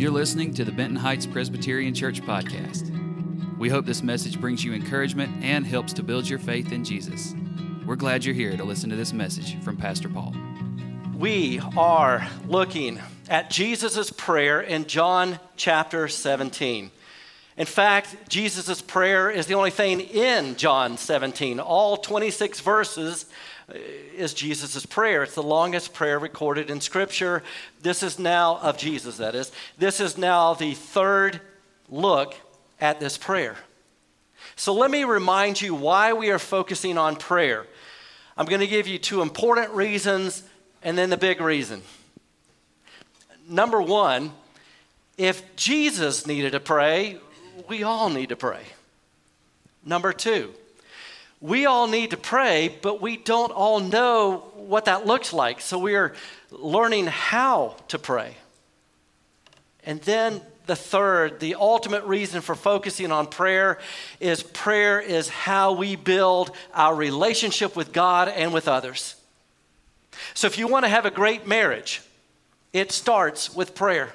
You're listening to the Benton Heights Presbyterian Church podcast. We hope this message brings you encouragement and helps to build your faith in Jesus. We're glad you're here to listen to this message from Pastor Paul. We are looking at Jesus' prayer in John chapter 17. In fact, Jesus' prayer is the only thing in John 17. All 26 verses is Jesus' prayer. It's the longest prayer recorded in Scripture. This is now, of Jesus, that is, this is now the third look at this prayer. So let me remind you why we are focusing on prayer. I'm going to give you two important reasons and then the big reason. Number one, if Jesus needed to pray, we all need to pray. Number two, we all need to pray, but we don't all know what that looks like. So we're learning how to pray. And then the third, the ultimate reason for focusing on prayer is prayer is how we build our relationship with God and with others. So if you want to have a great marriage, it starts with prayer.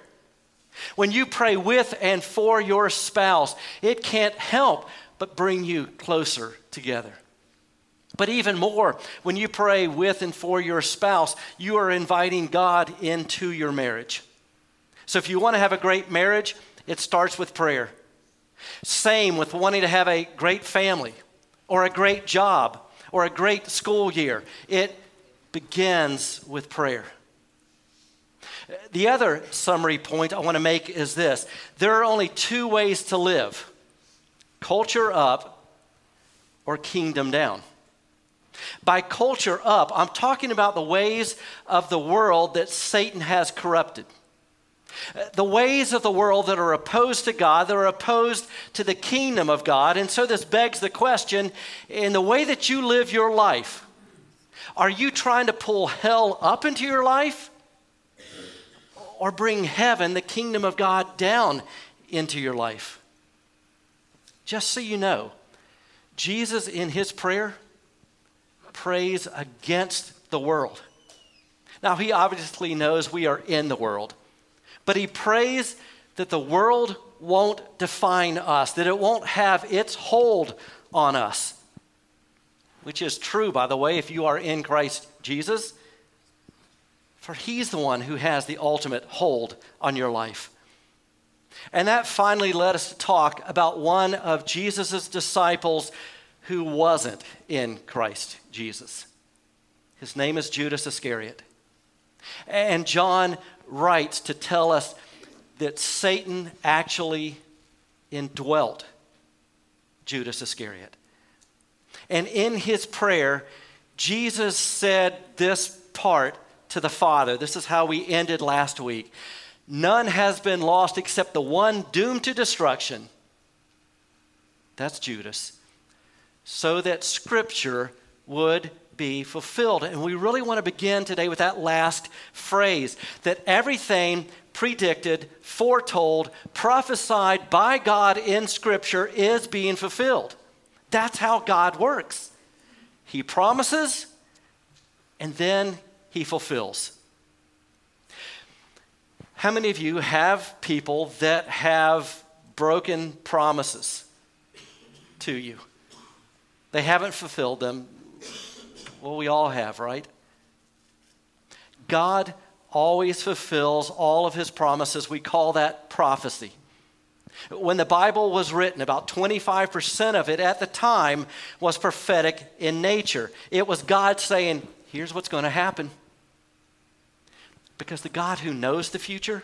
When you pray with and for your spouse, it can't help but bring you closer together. But even more, when you pray with and for your spouse, you are inviting God into your marriage. So if you want to have a great marriage, it starts with prayer. Same with wanting to have a great family or a great job or a great school year. It begins with prayer. The other summary point I want to make is this there are only two ways to live culture up or kingdom down. By culture up, I'm talking about the ways of the world that Satan has corrupted. Uh, the ways of the world that are opposed to God, that are opposed to the kingdom of God. And so this begs the question in the way that you live your life, are you trying to pull hell up into your life? Or bring heaven, the kingdom of God, down into your life? Just so you know, Jesus in his prayer prays against the world. Now, he obviously knows we are in the world, but he prays that the world won't define us, that it won't have its hold on us. Which is true, by the way, if you are in Christ Jesus, for he's the one who has the ultimate hold on your life. And that finally led us to talk about one of Jesus' disciples who wasn't in Christ Jesus. His name is Judas Iscariot. And John writes to tell us that Satan actually indwelt Judas Iscariot. And in his prayer, Jesus said this part to the Father. This is how we ended last week. None has been lost except the one doomed to destruction. That's Judas so that Scripture would be fulfilled. And we really want to begin today with that last phrase that everything predicted, foretold, prophesied by God in Scripture is being fulfilled. That's how God works. He promises and then He fulfills. How many of you have people that have broken promises to you? They haven't fulfilled them. Well, we all have, right? God always fulfills all of his promises. We call that prophecy. When the Bible was written, about 25% of it at the time was prophetic in nature. It was God saying, Here's what's going to happen. Because the God who knows the future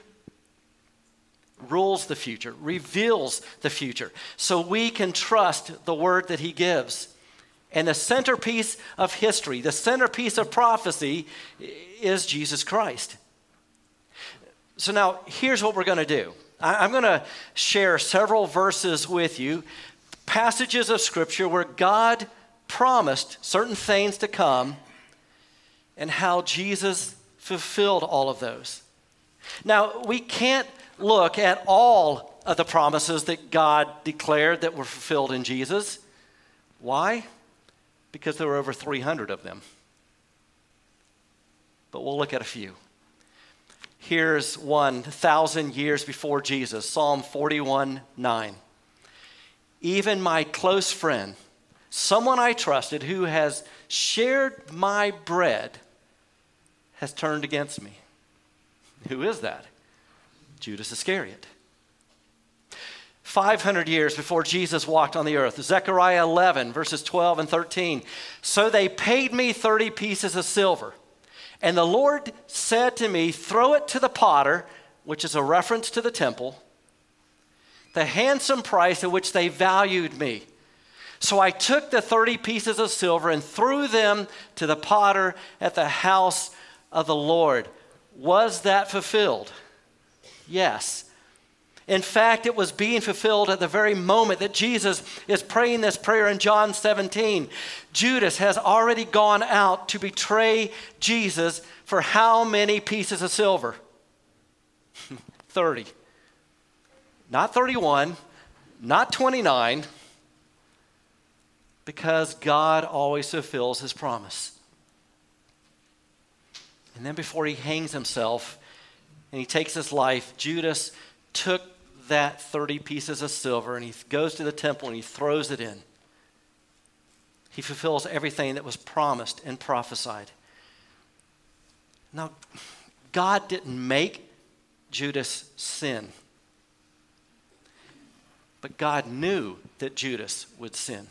rules the future, reveals the future. So we can trust the word that he gives. And the centerpiece of history, the centerpiece of prophecy is Jesus Christ. So now here's what we're going to do I'm going to share several verses with you, passages of Scripture where God promised certain things to come and how Jesus fulfilled all of those. Now, we can't look at all of the promises that God declared that were fulfilled in Jesus. Why? because there were over 300 of them. But we'll look at a few. Here's one thousand years before Jesus Psalm 41 9. Even my close friend, someone I trusted who has shared my bread, has turned against me. Who is that? Judas Iscariot. 500 years before Jesus walked on the earth. Zechariah 11, verses 12 and 13. So they paid me 30 pieces of silver. And the Lord said to me, Throw it to the potter, which is a reference to the temple, the handsome price at which they valued me. So I took the 30 pieces of silver and threw them to the potter at the house of the Lord. Was that fulfilled? Yes. In fact, it was being fulfilled at the very moment that Jesus is praying this prayer in John 17. Judas has already gone out to betray Jesus for how many pieces of silver? 30. Not 31, not 29, because God always fulfills his promise. And then before he hangs himself and he takes his life, Judas took that 30 pieces of silver and he goes to the temple and he throws it in. He fulfills everything that was promised and prophesied. Now, God didn't make Judas sin, but God knew that Judas would sin.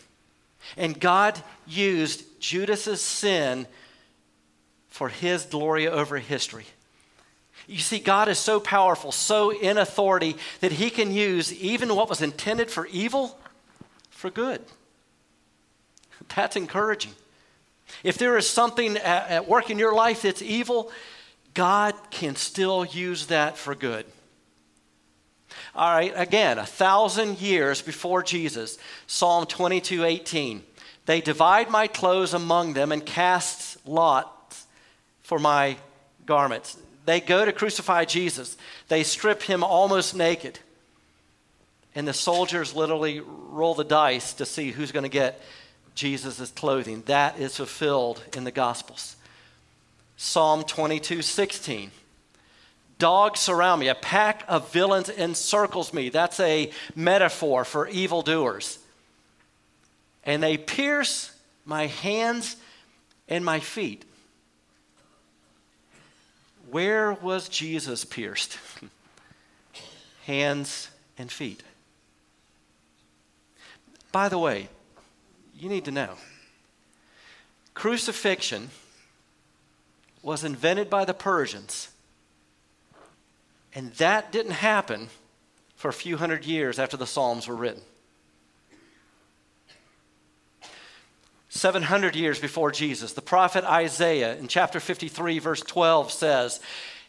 And God used Judas's sin for his glory over history. You see, God is so powerful, so in authority, that He can use even what was intended for evil for good. That's encouraging. If there is something at, at work in your life that's evil, God can still use that for good. All right, again, a thousand years before Jesus, Psalm 22 18. They divide my clothes among them and cast lots for my garments. They go to crucify Jesus. They strip him almost naked. And the soldiers literally roll the dice to see who's going to get Jesus' clothing. That is fulfilled in the Gospels. Psalm 22 16. Dogs surround me. A pack of villains encircles me. That's a metaphor for evildoers. And they pierce my hands and my feet. Where was Jesus pierced? Hands and feet. By the way, you need to know crucifixion was invented by the Persians, and that didn't happen for a few hundred years after the Psalms were written. 700 years before Jesus. The prophet Isaiah in chapter 53, verse 12 says,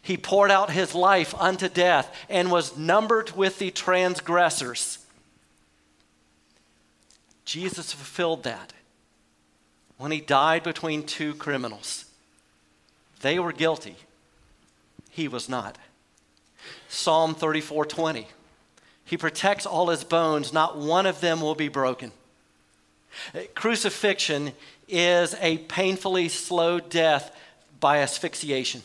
He poured out his life unto death and was numbered with the transgressors. Jesus fulfilled that when he died between two criminals. They were guilty, he was not. Psalm 34 20. He protects all his bones, not one of them will be broken. Crucifixion is a painfully slow death by asphyxiation.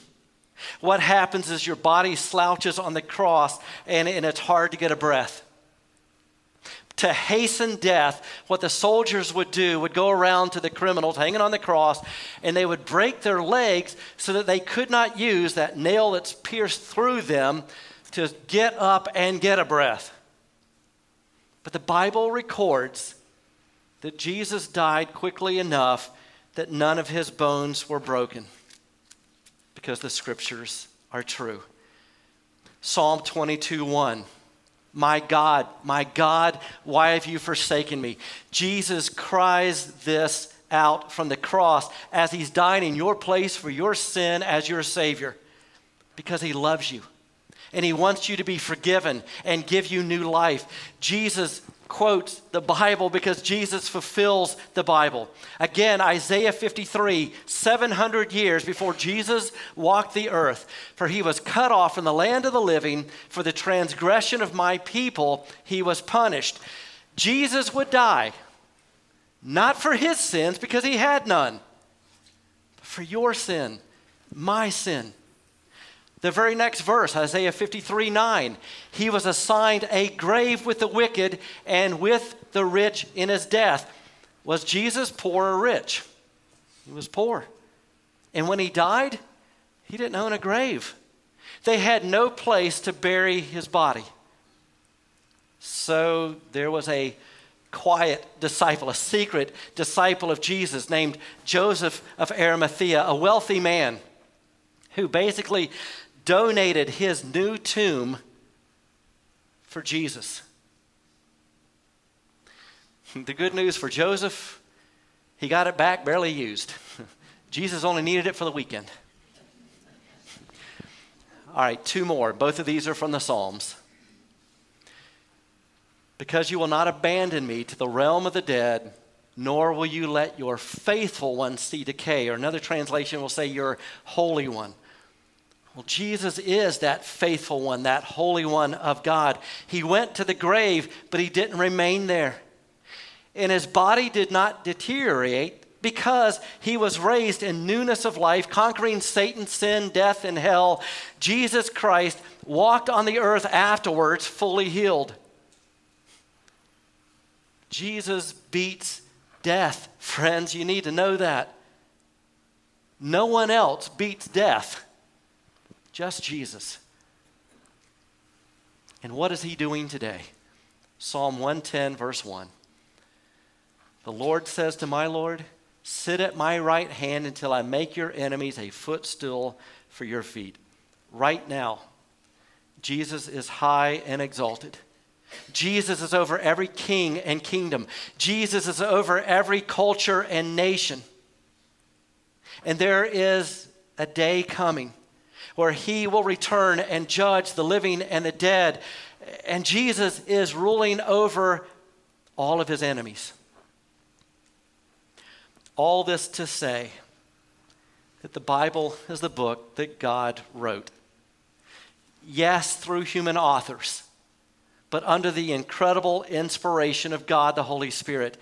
What happens is your body slouches on the cross and, and it's hard to get a breath. To hasten death, what the soldiers would do would go around to the criminals hanging on the cross and they would break their legs so that they could not use that nail that's pierced through them to get up and get a breath. But the Bible records that Jesus died quickly enough that none of his bones were broken because the scriptures are true. Psalm 22 1. My God, my God, why have you forsaken me? Jesus cries this out from the cross as he's dying in your place for your sin as your Savior because he loves you and he wants you to be forgiven and give you new life. Jesus quotes the Bible because Jesus fulfills the Bible. Again, Isaiah 53, 700 years before Jesus walked the earth, for he was cut off from the land of the living, for the transgression of my people he was punished. Jesus would die, not for his sins, because he had none, but for your sin, my sin. The very next verse, Isaiah 53 9, he was assigned a grave with the wicked and with the rich in his death. Was Jesus poor or rich? He was poor. And when he died, he didn't own a grave. They had no place to bury his body. So there was a quiet disciple, a secret disciple of Jesus named Joseph of Arimathea, a wealthy man who basically donated his new tomb for Jesus. The good news for Joseph, he got it back barely used. Jesus only needed it for the weekend. All right, two more. Both of these are from the Psalms. Because you will not abandon me to the realm of the dead, nor will you let your faithful one see decay. Or another translation will say, your holy one. Well, Jesus is that faithful one, that holy one of God. He went to the grave, but he didn't remain there. And his body did not deteriorate because he was raised in newness of life, conquering Satan, sin, death, and hell. Jesus Christ walked on the earth afterwards, fully healed. Jesus beats death. Friends, you need to know that. No one else beats death, just Jesus. And what is he doing today? Psalm 110, verse 1. The Lord says to my Lord, Sit at my right hand until I make your enemies a footstool for your feet. Right now, Jesus is high and exalted. Jesus is over every king and kingdom. Jesus is over every culture and nation. And there is a day coming where he will return and judge the living and the dead. And Jesus is ruling over all of his enemies. All this to say that the Bible is the book that God wrote. Yes, through human authors, but under the incredible inspiration of God, the Holy Spirit.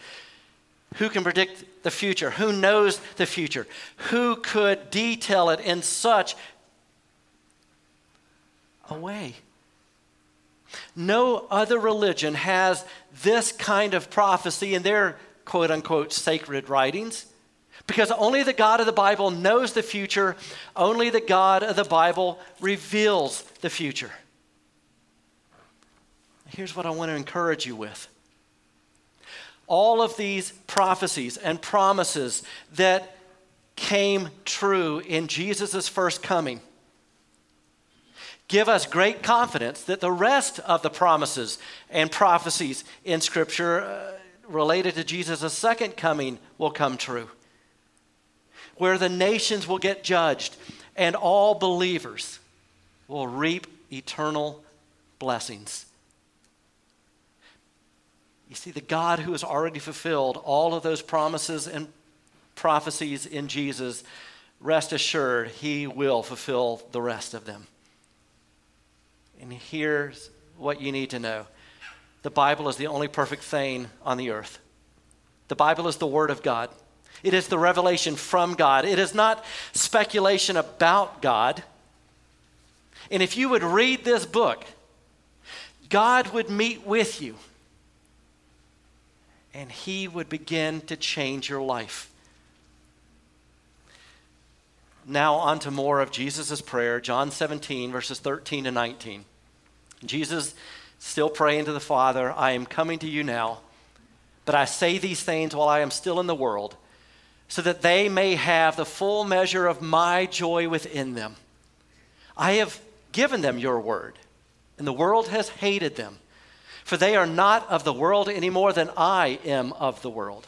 Who can predict the future? Who knows the future? Who could detail it in such a way? No other religion has this kind of prophecy in their quote unquote sacred writings. Because only the God of the Bible knows the future, only the God of the Bible reveals the future. Here's what I want to encourage you with. All of these prophecies and promises that came true in Jesus' first coming give us great confidence that the rest of the promises and prophecies in Scripture uh, related to Jesus' second coming will come true, where the nations will get judged and all believers will reap eternal blessings. You see, the God who has already fulfilled all of those promises and prophecies in Jesus, rest assured, he will fulfill the rest of them. And here's what you need to know the Bible is the only perfect thing on the earth. The Bible is the Word of God. It is the revelation from God. It is not speculation about God. And if you would read this book, God would meet with you and He would begin to change your life. Now, on to more of Jesus' prayer, John 17, verses 13 to 19. Jesus still praying to the Father, I am coming to you now, but I say these things while I am still in the world, so that they may have the full measure of my joy within them. I have given them your word, and the world has hated them, for they are not of the world any more than I am of the world.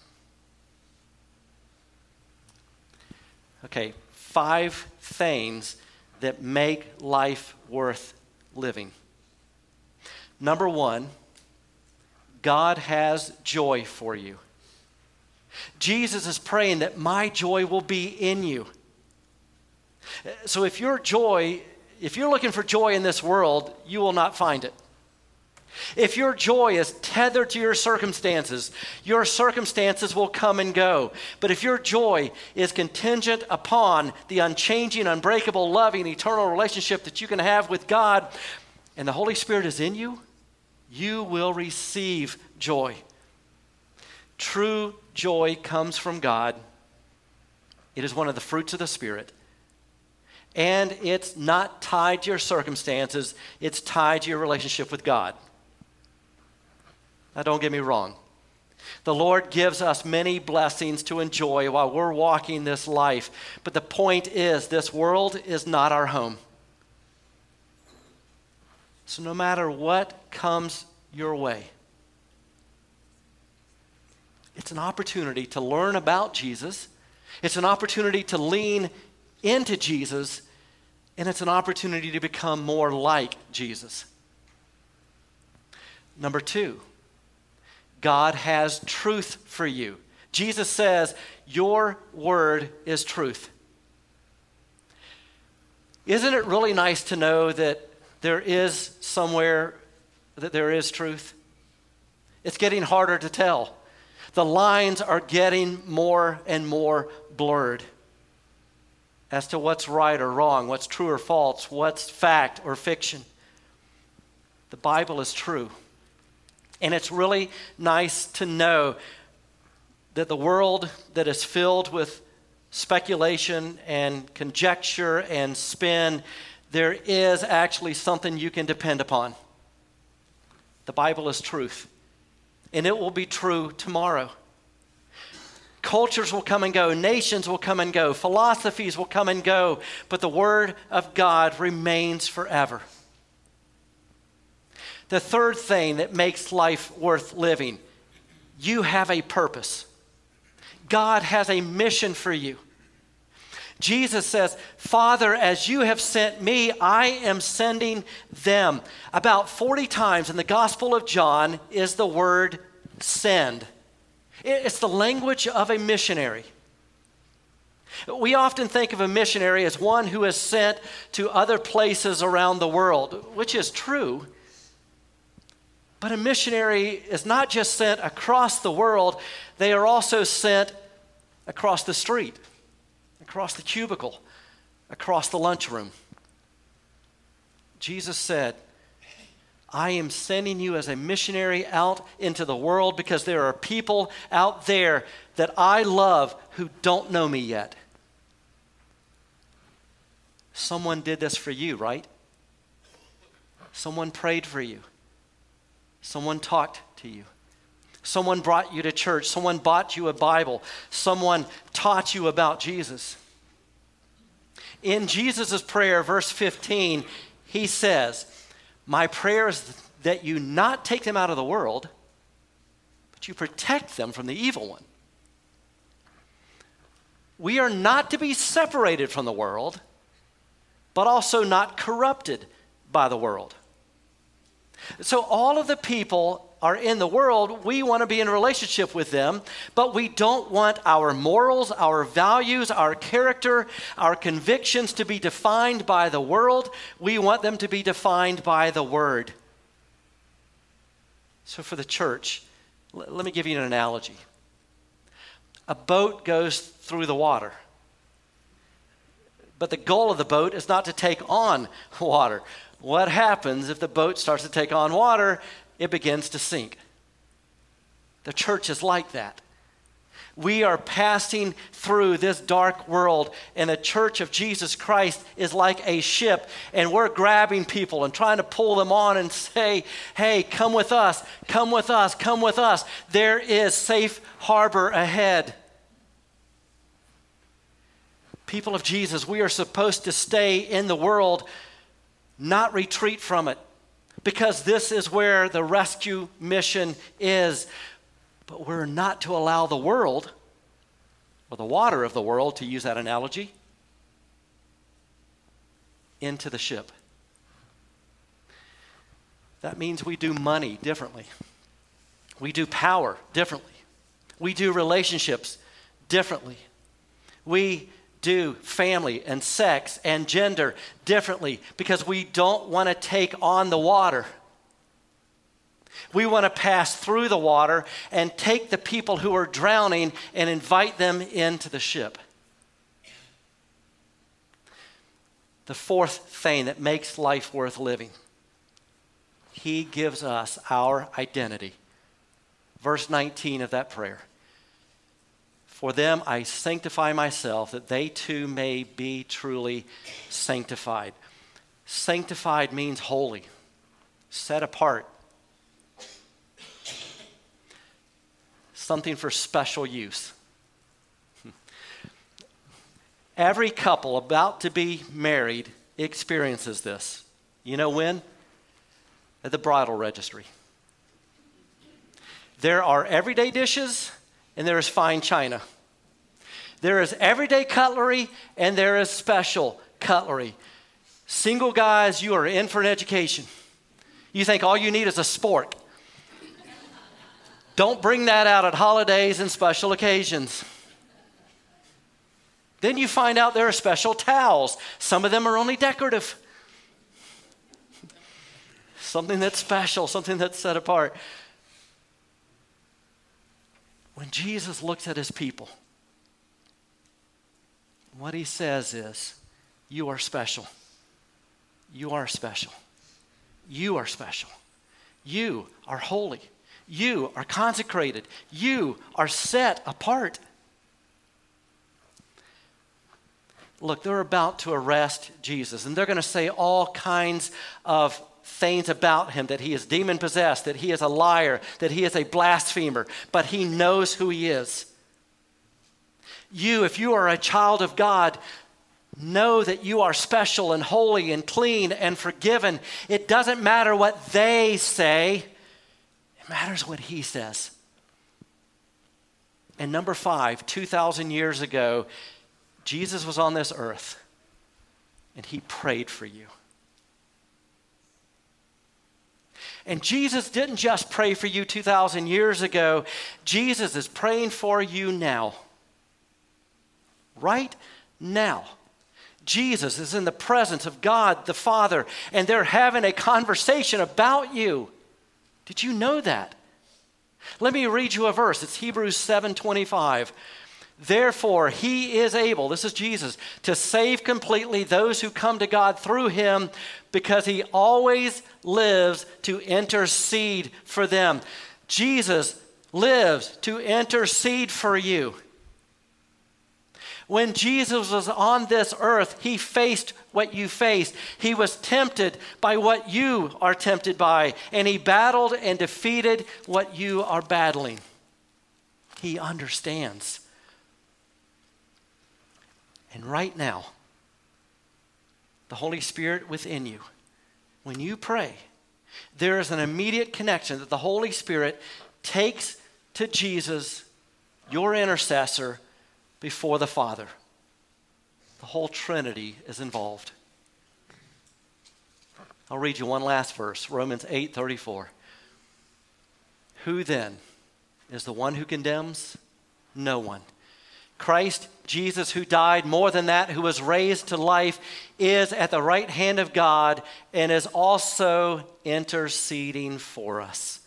Okay, five things that make life worth living. Number one, God has joy for you. Jesus is praying that my joy will be in you. So if your joy, if you're looking for joy in this world, you will not find it. If your joy is tethered to your circumstances, your circumstances will come and go. But if your joy is contingent upon the unchanging, unbreakable, loving, eternal relationship that you can have with God, and the Holy Spirit is in you, you will receive joy. True joy comes from God. It is one of the fruits of the Spirit. And it's not tied to your circumstances, it's tied to your relationship with God. Now, don't get me wrong. The Lord gives us many blessings to enjoy while we're walking this life. But the point is, this world is not our home. So, no matter what comes your way, it's an opportunity to learn about Jesus, it's an opportunity to lean into Jesus, and it's an opportunity to become more like Jesus. Number two, God has truth for you. Jesus says, Your word is truth. Isn't it really nice to know that there is somewhere that there is truth? It's getting harder to tell. The lines are getting more and more blurred as to what's right or wrong, what's true or false, what's fact or fiction. The Bible is true. And it's really nice to know that the world that is filled with speculation and conjecture and spin, there is actually something you can depend upon. The Bible is truth, and it will be true tomorrow. Cultures will come and go, nations will come and go, philosophies will come and go, but the Word of God remains forever. The third thing that makes life worth living you have a purpose. God has a mission for you. Jesus says, Father, as you have sent me, I am sending them. About 40 times in the Gospel of John is the word send. It's the language of a missionary. We often think of a missionary as one who is sent to other places around the world, which is true. But a missionary is not just sent across the world, they are also sent across the street, across the cubicle, across the lunchroom. Jesus said, I am sending you as a missionary out into the world because there are people out there that I love who don't know me yet. Someone did this for you, right? Someone prayed for you. Someone talked to you. Someone brought you to church. Someone bought you a Bible. Someone taught you about Jesus. In Jesus' prayer, verse 15, he says, My prayer is that you not take them out of the world, but you protect them from the evil one. We are not to be separated from the world, but also not corrupted by the world. So, all of the people are in the world, we want to be in a relationship with them, but we don't want our morals, our values, our character, our convictions to be defined by the world. We want them to be defined by the Word. So, for the church, let me give you an analogy. A boat goes through the water. But the goal of the boat is not to take on water. What happens if the boat starts to take on water? It begins to sink. The church is like that. We are passing through this dark world, and the church of Jesus Christ is like a ship, and we're grabbing people and trying to pull them on and say, Hey, come with us, come with us, come with us. There is safe harbor ahead. People of Jesus, we are supposed to stay in the world not retreat from it, because this is where the rescue mission is. But we're not to allow the world, or the water of the world, to use that analogy, into the ship. That means we do money differently. We do power differently. We do relationships differently. We do family and sex and gender differently because we don't want to take on the water. We want to pass through the water and take the people who are drowning and invite them into the ship. The fourth thing that makes life worth living He gives us our identity. Verse 19 of that prayer. For them I sanctify myself, that they too may be truly sanctified. Sanctified means holy, set apart, something for special use. Every couple about to be married experiences this. You know when? At the bridal registry. There are everyday dishes and there is fine china. There is everyday cutlery and there is special cutlery. Single guys, you are in for an education. You think all you need is a spork. Don't bring that out at holidays and special occasions. Then you find out there are special towels. Some of them are only decorative. Something that's special, something that's set apart. When Jesus looks at his people, what he says is, You are special. You are special. You are special. You are holy. You are consecrated. You are set apart. Look, they're about to arrest Jesus, and they're going to say all kinds of things about him that he is demon possessed, that he is a liar, that he is a blasphemer, but he knows who he is. You, if you are a child of God, know that you are special and holy and clean and forgiven. It doesn't matter what they say, it matters what he says. And number five, 2,000 years ago, Jesus was on this earth and he prayed for you. And Jesus didn't just pray for you 2,000 years ago, Jesus is praying for you now. Right now. Jesus is in the presence of God the Father, and they're having a conversation about you. Did you know that? Let me read you a verse. It's Hebrews 7:25. Therefore, he is able, this is Jesus, to save completely those who come to God through him because he always lives to intercede for them. Jesus lives to intercede for you. When Jesus was on this earth, he faced what you faced. He was tempted by what you are tempted by, and he battled and defeated what you are battling. He understands. And right now, the Holy Spirit within you, when you pray, there is an immediate connection that the Holy Spirit takes to Jesus, your intercessor, before the Father. The whole Trinity is involved. I'll read you one last verse, Romans 8:34. Who then is the one who condemns? No one. Christ Jesus, who died, more than that, who was raised to life, is at the right hand of God and is also interceding for us.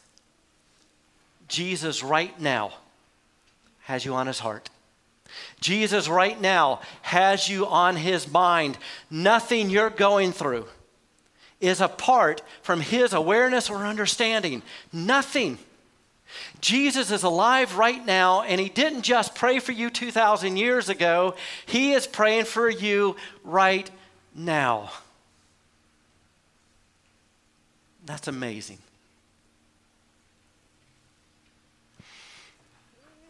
Jesus, right now, has you on his heart. Jesus, right now, has you on his mind. Nothing you're going through is apart from his awareness or understanding. Nothing. Jesus is alive right now, and He didn't just pray for you 2,000 years ago, He is praying for you right now. That's amazing.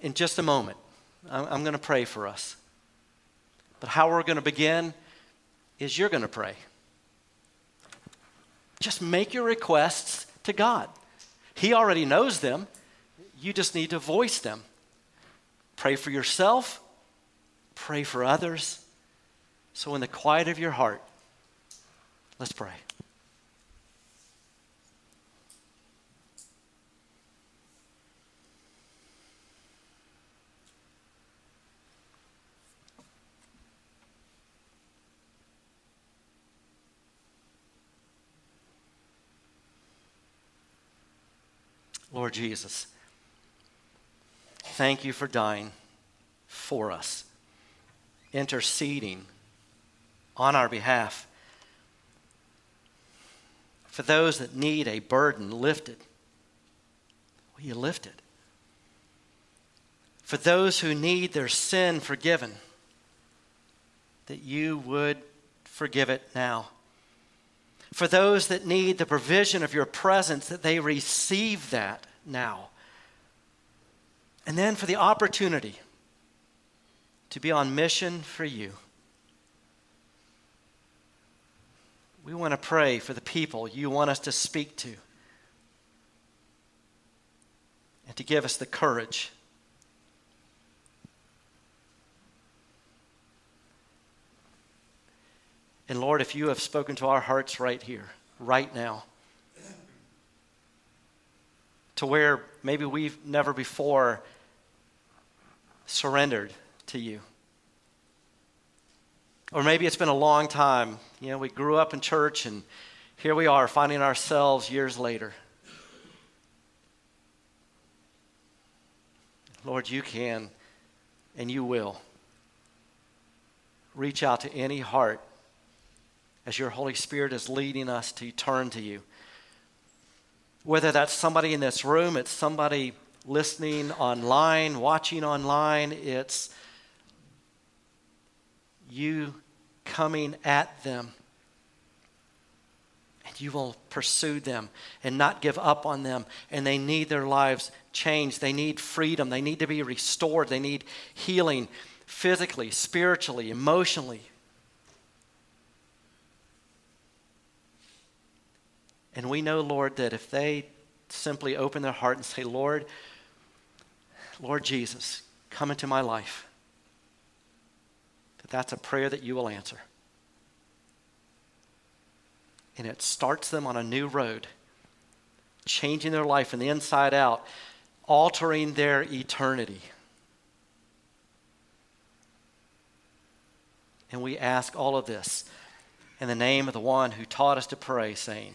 In just a moment, I'm going to pray for us. But how we're going to begin is you're going to pray. Just make your requests to God. He already knows them. You just need to voice them. Pray for yourself, pray for others. So, in the quiet of your heart, let's pray. Lord Jesus, thank you for dying for us, interceding on our behalf. For those that need a burden lifted, will you lift it? For those who need their sin forgiven, that you would forgive it now. For those that need the provision of your presence, that they receive that now. And then for the opportunity to be on mission for you. We want to pray for the people you want us to speak to and to give us the courage And Lord, if you have spoken to our hearts right here, right now, to where maybe we've never before surrendered to you. Or maybe it's been a long time. You know, we grew up in church and here we are finding ourselves years later. Lord, you can and you will reach out to any heart as your Holy Spirit is leading us to turn to you. Whether that's somebody in this room, it's somebody listening online, watching online, it's you coming at them. And you will pursue them and not give up on them. And they need their lives changed. They need freedom. They need to be restored. They need healing physically, spiritually, emotionally. And we know, Lord, that if they simply open their heart and say, Lord, Lord Jesus, come into my life, that that's a prayer that you will answer. And it starts them on a new road, changing their life from the inside out, altering their eternity. And we ask all of this in the name of the one who taught us to pray, saying,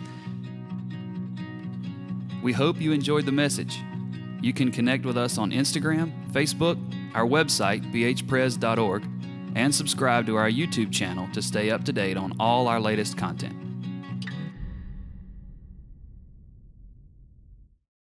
We hope you enjoyed the message. You can connect with us on Instagram, Facebook, our website, bhpres.org, and subscribe to our YouTube channel to stay up to date on all our latest content.